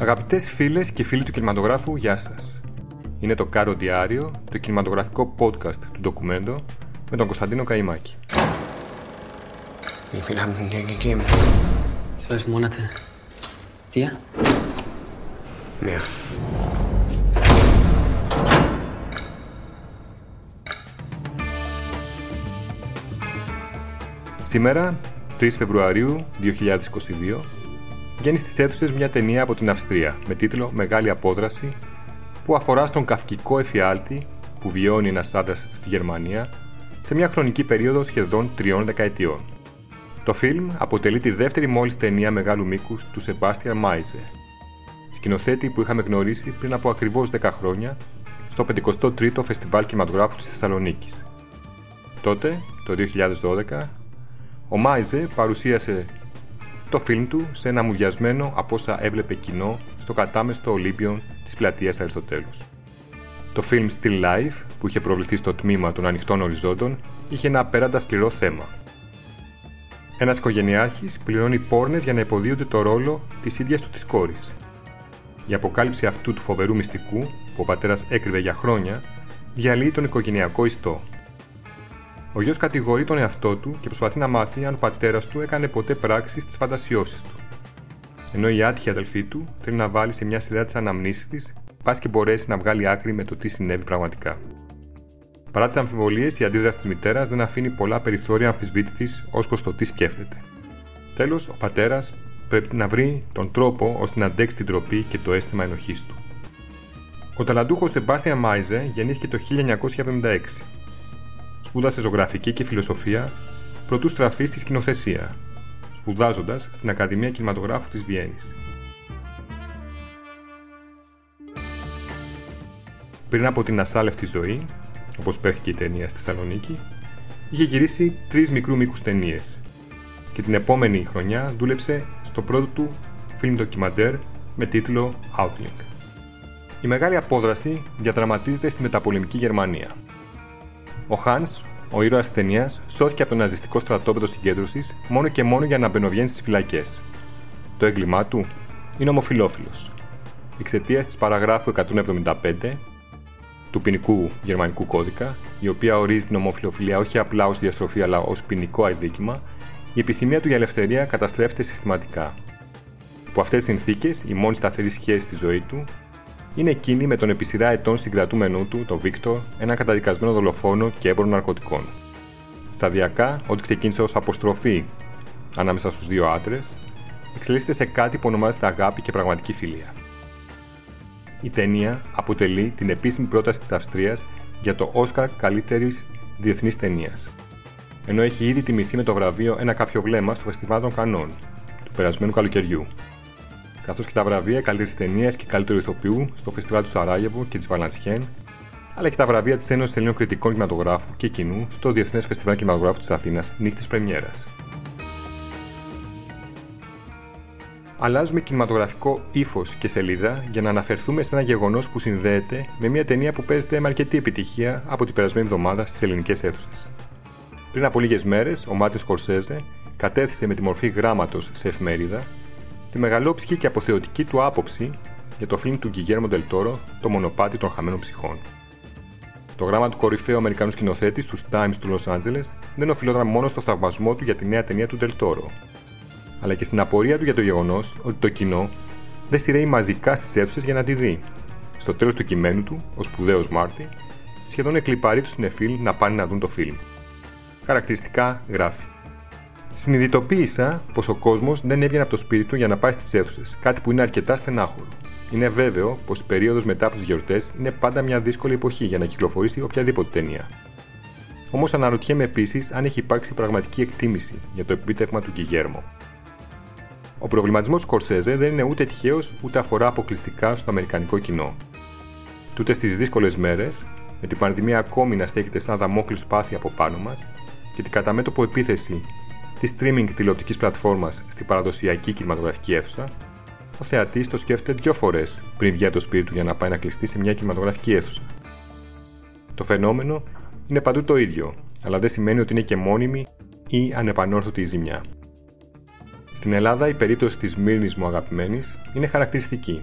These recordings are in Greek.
Αγαπητές φίλες και φίλοι του κινηματογράφου, γεια σας. Είναι το Κάρο Διάριο, το κινηματογραφικό podcast του ντοκουμέντο με τον Κωνσταντίνο Καϊμάκη. Wie viel haben denn dir gegeben? Zwölf Monate. Dir? Mehr. Σήμερα, 3 Φεβρουαρίου 2022, βγαίνεις στις αίθουσες μια ταινία από την Αυστρία με τίτλο «Μεγάλη απόδραση» που αφορά στον καυκικό εφιάλτη που βιώνει ένας άντρας στη Γερμανία σε μια χρονική περίοδο σχεδόν τριών δεκαετιών. Το φιλμ αποτελεί τη δεύτερη μόλις ταινία μεγάλου μήκους του Σεμπάστιαν Μάιζε, σκηνοθέτη που είχαμε γνωρίσει πριν από ακριβώς 10 χρόνια στο 53ο Φεστιβάλ Κινηματογράφου της Θεσσαλονίκης. Τότε, το 2012, ο Μάιζε παρουσίασε το φιλμ του σε ένα μουδιασμένο από όσα έβλεπε κοινό στο κατάμεστο Ολύμπιον της πλατείας Αριστοτέλους. Το φιλμ Still Life, που είχε προβληθεί στο τμήμα των ανοιχτών οριζόντων, είχε ένα απέραντα σκληρό θέμα. Ένας οικογενειάρχης πληρώνει πόρνες για να υποδίονται το ρόλο της ίδιας του της κόρης. Η αποκάλυψη αυτού του φοβερού μυστικού, που ο πατέρας έκρυβε για χρόνια, διαλύει τον οικογενειακό ιστό. Ο γιος κατηγορεί τον εαυτό του και προσπαθεί να μάθει αν ο πατέρας του έκανε ποτέ πράξει στις φαντασιώσεις του. Ενώ η άτυχη αδελφή του θέλει να βάλει σε μια σειρά τις αναμνήσεις της, πας και μπορέσει να βγάλει άκρη με το τι συνέβη πραγματικά. Παρά τις αμφιβολίες, η αντίδραση της μητέρας δεν αφήνει πολλά περιθώρια αμφισβήτητης ως προς το τι σκέφτεται. Τέλος, ο πατέρας πρέπει να βρει τον τρόπο ώστε να αντέξει την τροπή και το αίσθημα ενοχής του. Ο ταλαντούχος Σεμπάστιαν Μάιζε γεννήθηκε το 1976. Σπούδασε ζωγραφική και φιλοσοφία προτού στραφεί στη σκηνοθεσία, σπουδάζοντας στην Ακαδημία Κινηματογράφου της Βιέννης. Πριν από την ασάλευτη ζωή, όπως παίχθηκε η ταινία στη Θεσσαλονίκη, είχε γυρίσει τρεις μικρού μήκους ταινίες και την επόμενη χρονιά δούλεψε στο πρώτο του φιλμ ντοκιμαντέρ με τίτλο Outling. Η μεγάλη απόδραση διαδραματίζεται στη μεταπολεμική Γερμανία. Ο Χάνς, ο ήρωας της ταινίας, σώθηκε από το ναζιστικό στρατόπεδο συγκέντρωσης μόνο και μόνο για να μπαινοβγαίνει στις φυλακές. Το έγκλημά του είναι ομοφυλόφιλος. Εξαιτίας της παραγράφου 175 του ποινικού γερμανικού κώδικα, η οποία ορίζει την ομοφιλοφιλία όχι απλά ως διαστροφή αλλά ως ποινικό αδίκημα, η επιθυμία του για ελευθερία καταστρέφεται συστηματικά. Από αυτές τις συνθήκες, η μόνη σταθερή σχέση στη ζωή του είναι εκείνη με τον επί σειρά ετών συγκρατούμενού του, τον Βίκτορ, ένα καταδικασμένο δολοφόνο και έμπορο ναρκωτικών. Σταδιακά, ό,τι ξεκίνησε ως αποστροφή ανάμεσα στους δύο άντρες, εξελίσσεται σε κάτι που ονομάζεται αγάπη και πραγματική φιλία. Η ταινία αποτελεί την επίσημη πρόταση της Αυστρίας για το Όσκαρ καλύτερης διεθνής ταινίας. Ενώ έχει ήδη τιμηθεί με το βραβείο ένα κάποιο βλέμμα στο Φεστιβάλ των Κανών του περασμένου καλοκαιριού. Καθώς και τα βραβεία καλύτερης ταινίας και καλύτερου ηθοποιού στο Φεστιβάλ του Σαράγεβο και της Βαλανσιέν, αλλά και τα βραβεία της Ένωσης Ελλήνων Κριτικών Κινηματογράφου και Κοινού στο Διεθνές Φεστιβάλ Κινηματογράφου της Αθήνας νύχτης Πρεμιέρας. Αλλάζουμε κινηματογραφικό ύφος και σελίδα για να αναφερθούμε σε ένα γεγονός που συνδέεται με μια ταινία που παίζεται με αρκετή επιτυχία από την περασμένη εβδομάδα στις ελληνικές αίθουσες. Πριν από λίγες μέρες, ο Μάτιο Κορσέζε κατέθεσε με τη μορφή γράμματος σε εφημερίδα τη μεγαλόψυχη και αποθεωτική του άποψη για το φιλμ του Γκυγέρμο Ντελτόρο, Το Μονοπάτι των Χαμένων Ψυχών. Το γράμμα του κορυφαίου Αμερικανού σκηνοθέτη του Times του Los Angeles δεν οφειλόταν μόνο στο θαυμασμό του για τη νέα ταινία του Ντελτόρο, αλλά και στην απορία του για το γεγονός ότι το κοινό δεν σειραίει μαζικά στις αίθουσες για να τη δει. Στο τέλος του κειμένου του, ο σπουδαίος Μάρτι, σχεδόν εκλυπαρεί τους συνεφίλ να πάνε να δουν το φιλμ. Χαρακτηριστικά γράφει. Συνειδητοποίησα πως ο κόσμος δεν έβγαινε από το σπίτι του για να πάει στις αίθουσες, κάτι που είναι αρκετά στενάχωρο. Είναι βέβαιο πως η περίοδος μετά από τις γιορτές είναι πάντα μια δύσκολη εποχή για να κυκλοφορήσει οποιαδήποτε ταινία. Όμως αναρωτιέμαι επίσης αν έχει υπάρξει πραγματική εκτίμηση για το επίτευγμα του Γκυγέρμο. Ο προβληματισμός του Σκορσέζε δεν είναι ούτε τυχαίος ούτε αφορά αποκλειστικά στο αμερικανικό κοινό. Τούτες στι δύσκολες μέρες, με την πανδημία ακόμη να στέκεται σαν δαμόκλειο σπάθη από πάνω μας και την καταμέτωπο επίθεση τη streaming τηλεοπτικής πλατφόρμας στην παραδοσιακή κινηματογραφική αίθουσα, ο θεατής το σκέφτεται δύο φορές πριν βγει από το σπίτι του για να πάει να κλειστεί σε μια κινηματογραφική αίθουσα. Το φαινόμενο είναι παντού το ίδιο, αλλά δεν σημαίνει ότι είναι και μόνιμη ή ανεπανόρθωτη η ζημιά. Στην Στην Ελλάδα η περίπτωση της Μύρνης μου αγαπημένης είναι χαρακτηριστική.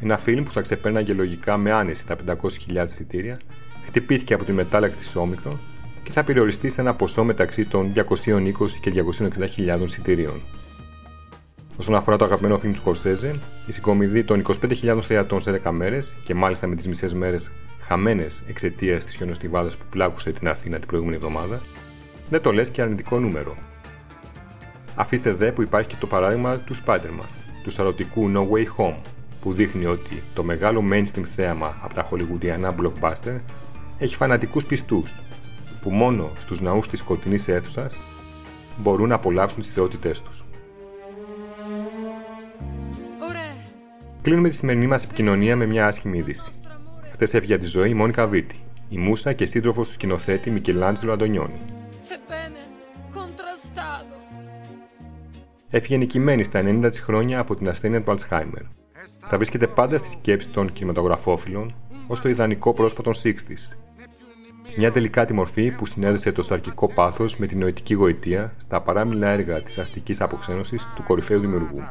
Ένα φιλμ που θα ξεπέρναγε λογικά με άνεση τα 500.000 εισιτήρια, χτυπήθηκε από τη μετάλλαξη της Όμικρον και θα περιοριστεί σε ένα ποσό μεταξύ των 220 και 260.000 εισιτηρίων. Όσον αφορά το αγαπημένο φιλμ του Σκορσέζε, η συγκομιδή των 25.000 θεατών σε 10 μέρες και μάλιστα με τις μισές μέρες χαμένες εξαιτίας της χιονοστιβάδας που πλάκουσε την Αθήνα την προηγούμενη εβδομάδα, δεν το λες και αρνητικό νούμερο. Αφήστε δε που υπάρχει και το παράδειγμα του Spider-Man, του σαρωτικού No Way Home, που δείχνει ότι το μεγάλο mainstream θέαμα από τα χολιγουδιανά blockbuster έχει φανατικούς πιστούς, που μόνο στους ναούς της σκοτεινής αίθουσας μπορούν να απολαύσουν τις θεότητές τους. Κλείνουμε τη σημερινή μας επικοινωνία με μια άσχημη είδηση. Χθες έφυγε από τη ζωή η Μόνικα Βίτη, η μουσα και σύντροφος του σκηνοθέτη Μικελάντζελο Αντωνιόνι. Έφυγε νικημένη στα 90 της χρόνια από την ασθένεια του Αλτσχάιμερ. Θα βρίσκεται πάντα στη σκέψη των κινηματογραφόφιλων ως το ιδανικό πρόσωπο των 60 Μια τελικάτη μορφή που συνέδεσε το σαρκικό πάθος με την νοητική γοητεία στα παράμιλα έργα της αστικής αποξένωσης του κορυφαίου δημιουργού.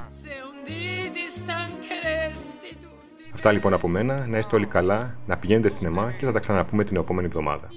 Αυτά λοιπόν από μένα. Να είστε όλοι καλά, να πηγαίνετε σινεμά και θα τα ξαναπούμε την επόμενη εβδομάδα.